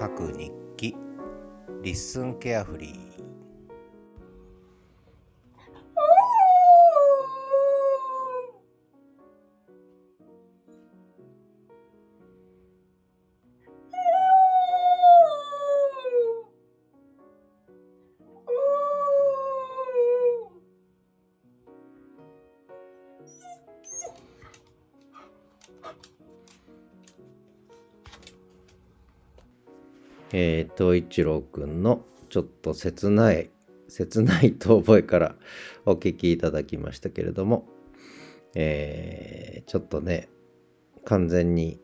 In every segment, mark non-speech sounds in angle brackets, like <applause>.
書く日記。リッスンケアフリーえー、冬一郎くんのちょっと切ない切ない遠吠えからお聞きいただきましたけれども、えー、ちょっとね完全に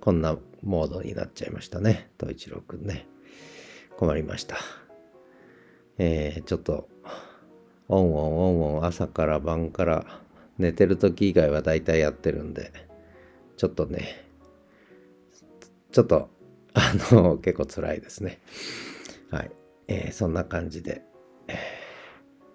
こんなモードになっちゃいましたね。冬一郎くんね。困りました。えー、ちょっとオンオンオンオン朝から晩から寝てる時以外は大体やってるんでちょっとねちょっとあの、結構辛いですね。はい。えー、そんな感じで、えー、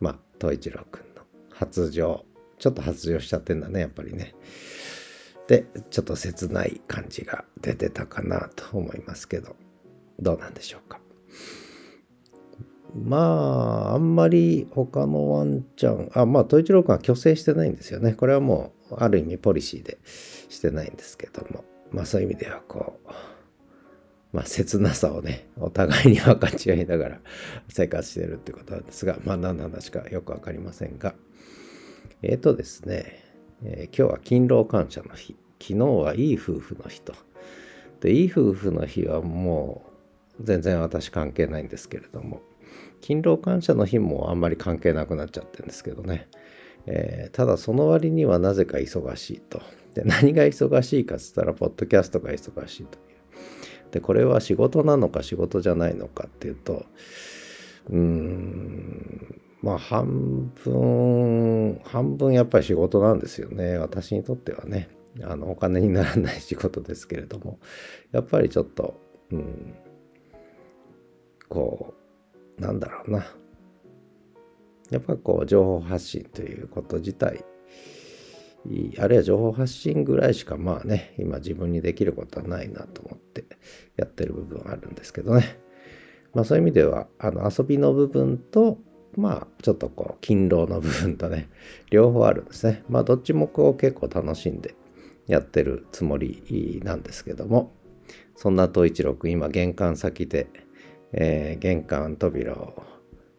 まあ、東一郎くんの発情、ちょっと発情しちゃってんだね、やっぱりね。で、ちょっと切ない感じが出てたかなと思いますけど、どうなんでしょうか。まあ、あんまり他のワンちゃん、あ、まあ、東一郎くんは虚勢してないんですよね。これはもう、ある意味ポリシーでしてないんですけども、まあそういう意味ではこう、まあ、切なさをね、お互いに分かち合いながら生活してるってことなんですが、まあ、何の話かよく分かりませんが、えっ、ー、とですね、えー、今日は勤労感謝の日。昨日はいい夫婦の日と。で、いい夫婦の日はもう全然私関係ないんですけれども、勤労感謝の日もあんまり関係なくなっちゃってるんですけどね。えー、ただその割にはなぜか忙しいと。で、何が忙しいかっつったら、ポッドキャストが忙しいと。でこれは仕事なのか仕事じゃないのかっていうとうーんまあ半分半分やっぱり仕事なんですよね。私にとってはね。あのお金にならない仕事ですけれども。やっぱりちょっとうんこうなんだろうな。やっぱこう情報発信ということ自体あるいは情報発信ぐらいしかまあね、今自分にできることはないなと思ってやってる部分あるんですけどね。まあそういう意味では、あの遊びの部分と、まあちょっとこう、勤労の部分とね、<laughs> 両方あるんですね。まあどっちもこう結構楽しんでやってるつもりなんですけども、そんな東一郎くん今玄関先で、えー、玄関扉を、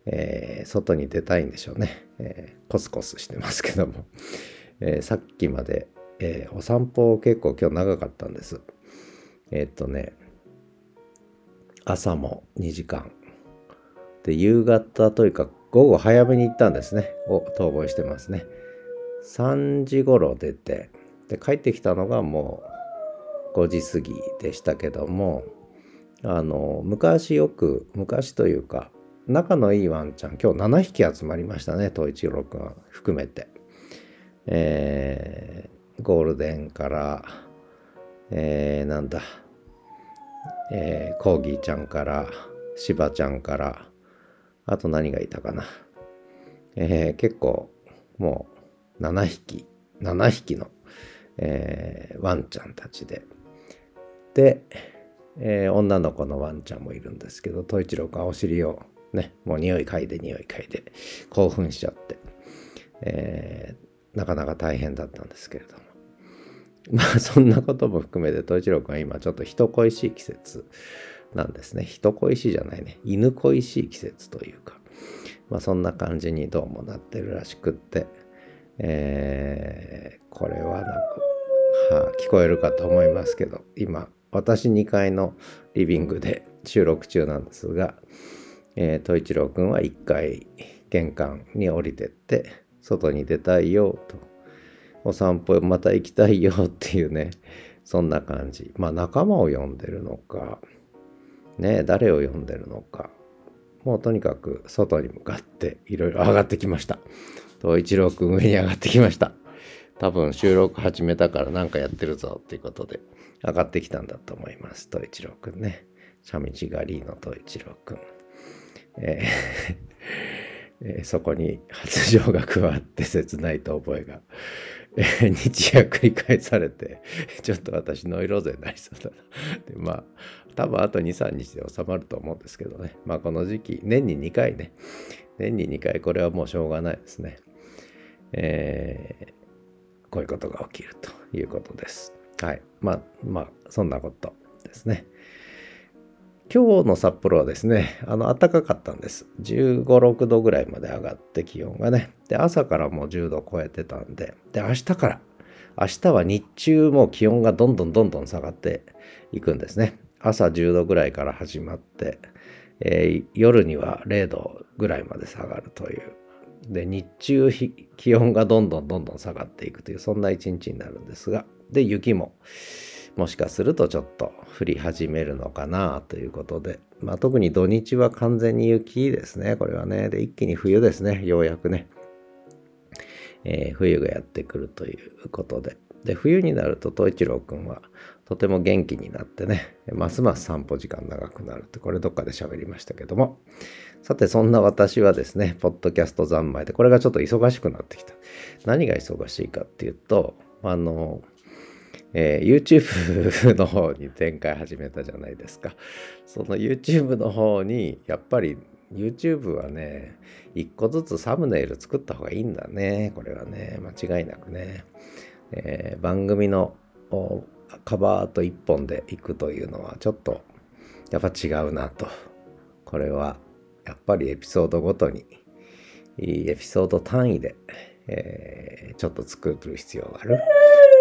えー、外に出たいんでしょうね、えー、コスコスしてますけども。えー、さっきまで、えー、お散歩結構今日長かったんです。えー、っとね、朝も2時間。で、夕方というか午後早めに行ったんですね。を逃亡してますね。3時頃出て、で、帰ってきたのがもう5時過ぎでしたけども、あの、昔よく、昔というか、仲のいいワンちゃん、今日7匹集まりましたね、東一郎くん含めて。えー、ゴールデンから、えー、なんだ、えー、コーギーちゃんから、シバちゃんから、あと何がいたかな。えー、結構、もう7匹、7匹の、えー、ワンちゃんたちで。で、えー、女の子のワンちゃんもいるんですけど、統一郎君はお尻をね、もう匂い嗅いで匂い嗅いで興奮しちゃって、え、なかなか大変だったんですけれども。<laughs> まあそんなことも含めて統一郎君は今ちょっと人恋しい季節なんですね。人恋しいじゃないね。犬恋しい季節というか。まあそんな感じにどうもなってるらしくって、えー、これはなんか、はあ、聞こえるかと思いますけど、今私2階のリビングで収録中なんですが、えー、統一郎君は1階玄関に降りてって外に出たいよと、お散歩また行きたいよっていうね、そんな感じ。まあ仲間を呼んでるのか、ね、誰を呼んでるのか、もうとにかく外に向かっていろいろ上がってきました。東一郎くん上に上がってきました。多分収録始めたから何かやってるぞっていうことで上がってきたんだと思います。東一郎くんね。チャミチガリーの東一郎くん。えーえー、そこに発情が加わって切ないと覚えが、日夜繰り返されて、<laughs> ちょっと私ノイローゼになりそうだな。<laughs> で、まあ、多分あと2、3日で収まると思うんですけどね。まあ、この時期、年に2回ね。年に2回、これはもうしょうがないですね。えー、こういうことが起きるということです。はい。まあ、まあ、そんなことですね。今日の札幌はですね、あの、暖かかったんです。15、6度ぐらいまで上がって気温がね。で、朝からもう10度超えてたんで、で、明日から、明日は日中も気温がどんどんどんどん下がっていくんですね。朝10度ぐらいから始まって、えー、夜には0度ぐらいまで下がるという。で、日中気温がどんどんどんどん下がっていくという、そんな一日になるんですが、で、雪も、もしかするとちょっと降り始めるのかなということで、まあ、特に土日は完全に雪ですね、これはね。で、一気に冬ですね、ようやくね。えー、冬がやってくるということで。で、冬になると、東一郎くんはとても元気になってね、ますます散歩時間長くなるって、これどっかで喋りましたけども。さて、そんな私はですね、ポッドキャスト三昧で、これがちょっと忙しくなってきた。何が忙しいかっていうと、あの、えー、YouTube <laughs> の方に展開始めたじゃないですか。その YouTube の方にやっぱり YouTube はね、一個ずつサムネイル作った方がいいんだね。これはね、間違いなくね。えー、番組のカバーと一本でいくというのはちょっとやっぱ違うなと。これはやっぱりエピソードごとに、エピソード単位で、えー、ちょっと作る必要がある。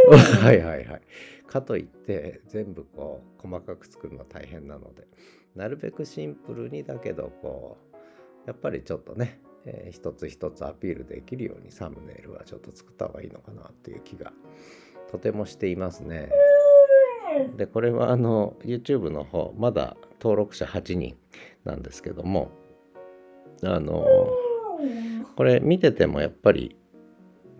<laughs> はいはいはい。かといって全部こう細かく作るの大変なのでなるべくシンプルにだけどこうやっぱりちょっとね、えー、一つ一つアピールできるようにサムネイルはちょっと作った方がいいのかなっていう気がとてもしていますね。でこれはあの YouTube の方まだ登録者8人なんですけどもあのこれ見ててもやっぱり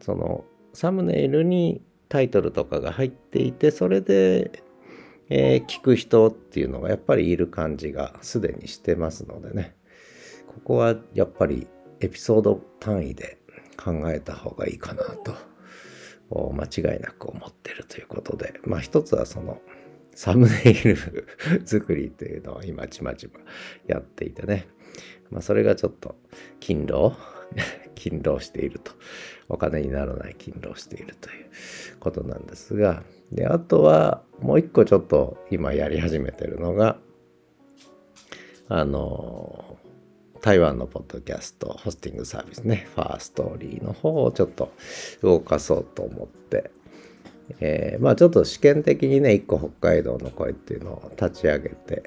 そのサムネイルにタイトルとかが入っていてそれで、えー、聞く人っていうのがやっぱりいる感じがすでにしてますのでね。ここはやっぱりエピソード単位で考えた方がいいかなと間違いなく思ってるということで。まあ一つはそのサムネイル作りというのを今ちまちまやっていてね。まあそれがちょっと勤労勤労していると。お金にならない勤労しているということなんですが、で、あとはもう一個ちょっと今やり始めてるのが、あの、台湾のポッドキャストホスティングサービスね、ファーストーリーの方をちょっと動かそうと思って、えー、まあちょっと試験的にね、一個北海道の声っていうのを立ち上げて、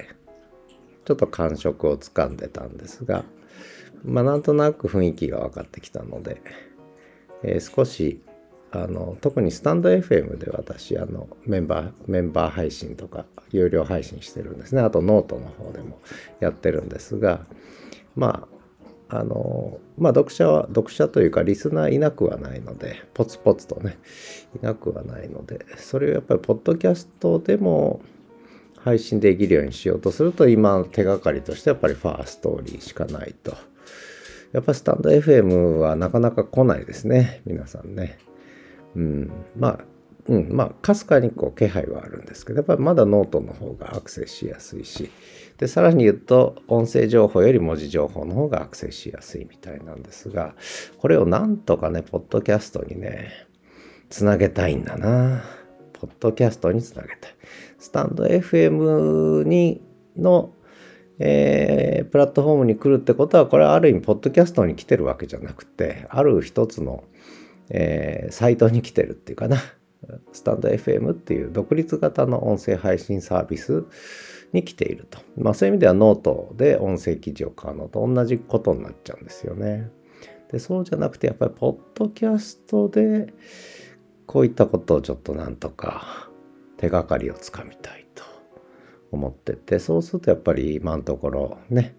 ちょっと感触をつかんでたんですが、まあなんとなく雰囲気が分かってきたので、えー、少しあの特にスタンド FM で私あのメンバーメンバー配信とか有料配信してるんですねあとノートの方でもやってるんですがまああのまあ読者は読者というかリスナーいなくはないのでポツポツとねいなくはないのでそれをやっぱりポッドキャストでも配信できるようにしようとすると今の手がかりとしてやっぱり Firstory しかないと。やっぱスタンド FM はなかなか来ないですね、皆さんね。うん、まあ、うん、まあ、かすかにこう気配はあるんですけど、やっぱりまだノートの方がアクセスしやすいし、で、さらに言うと、音声情報より文字情報の方がアクセスしやすいみたいなんですが、これをなんとかね、ポッドキャストにね、つなげたいんだな。ポッドキャストにつなげたい。 stand.fm にのえー、プラットフォームに来るってことは、これはある意味、ポッドキャストに来てるわけじゃなくて、ある一つの、えー、サイトに来てるっていうかな。 stand.fm っていう独立型の音声配信サービスに来ていると。まあそういう意味ではノートで音声記事を買うのと同じことになっちゃうんですよね。で、そうじゃなくてやっぱりポッドキャストでこういったことをちょっとなんとか手がかりをつかみたいと思っててそうするとやっぱり今のところね、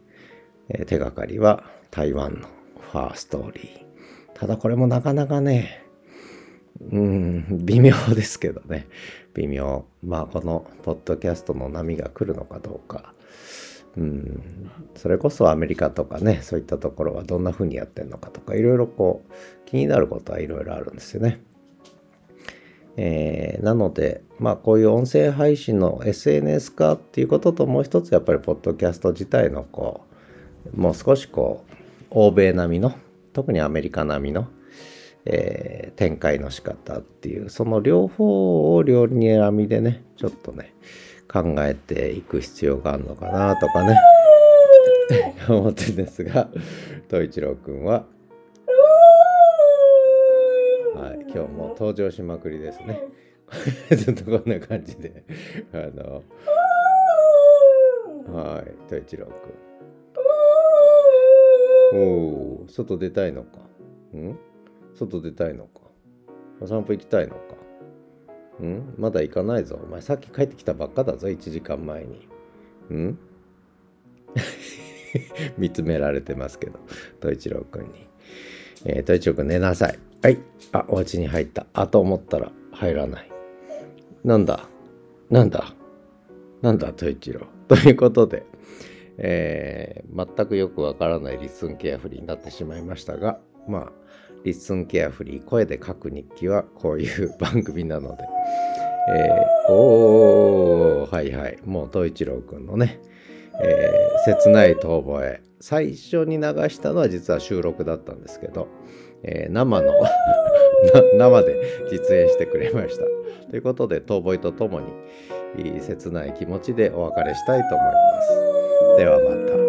手がかりは台湾のファーストーリー。ただこれもなかなかねうん微妙ですけどね。微妙。まあこのポッドキャストの波が来るのかどうか。うん。それこそアメリカとかねそういったところはどんな風にやってんのかとかいろいろこう気になることはいろいろあるんですよね。えーなので、まあこういう音声配信の SNS 化っていうことともう一つやっぱりポッドキャスト自体のこう、もう少しこう、欧米並みの、特にアメリカ並みの、えー展開の仕方っていう、その両方を両に選みでね、ちょっとね、考えていく必要があるのかなとかね、<laughs> 思ってるんですが、東一郎くんは、はい、今日も登場しまくりですね。<laughs> ずっとこんな感じで、あの、はい、東一郎くん。おお、外出たいのか？うん？外出たいのか？お散歩行きたいのか？うん？まだ行かないぞ。お前さっき帰ってきたばっかだぞ、1時間前に。うん？<laughs> 見つめられてますけど、東一郎くんに。えー、東一郎くん寝なさい。はい。あ、お家に入った。あと思ったら入らない。なんだ？なんだ？なんだ、冬一郎。<laughs> ということで、えー全くよくわからない LISTEN carefree になってしまいましたが、まあ、 LISTEN carefree 声で書く日記はこういう番組なので、えーおー、はいはい、もう冬一郎くんのね、えー切ない遠吠え、最初に流したのは実は収録だったんですけど、えー生のな <laughs> 生で実演してくれました。ということで、遠吠えとともに、切ない気持ちでお別れしたいと思います。ではまた。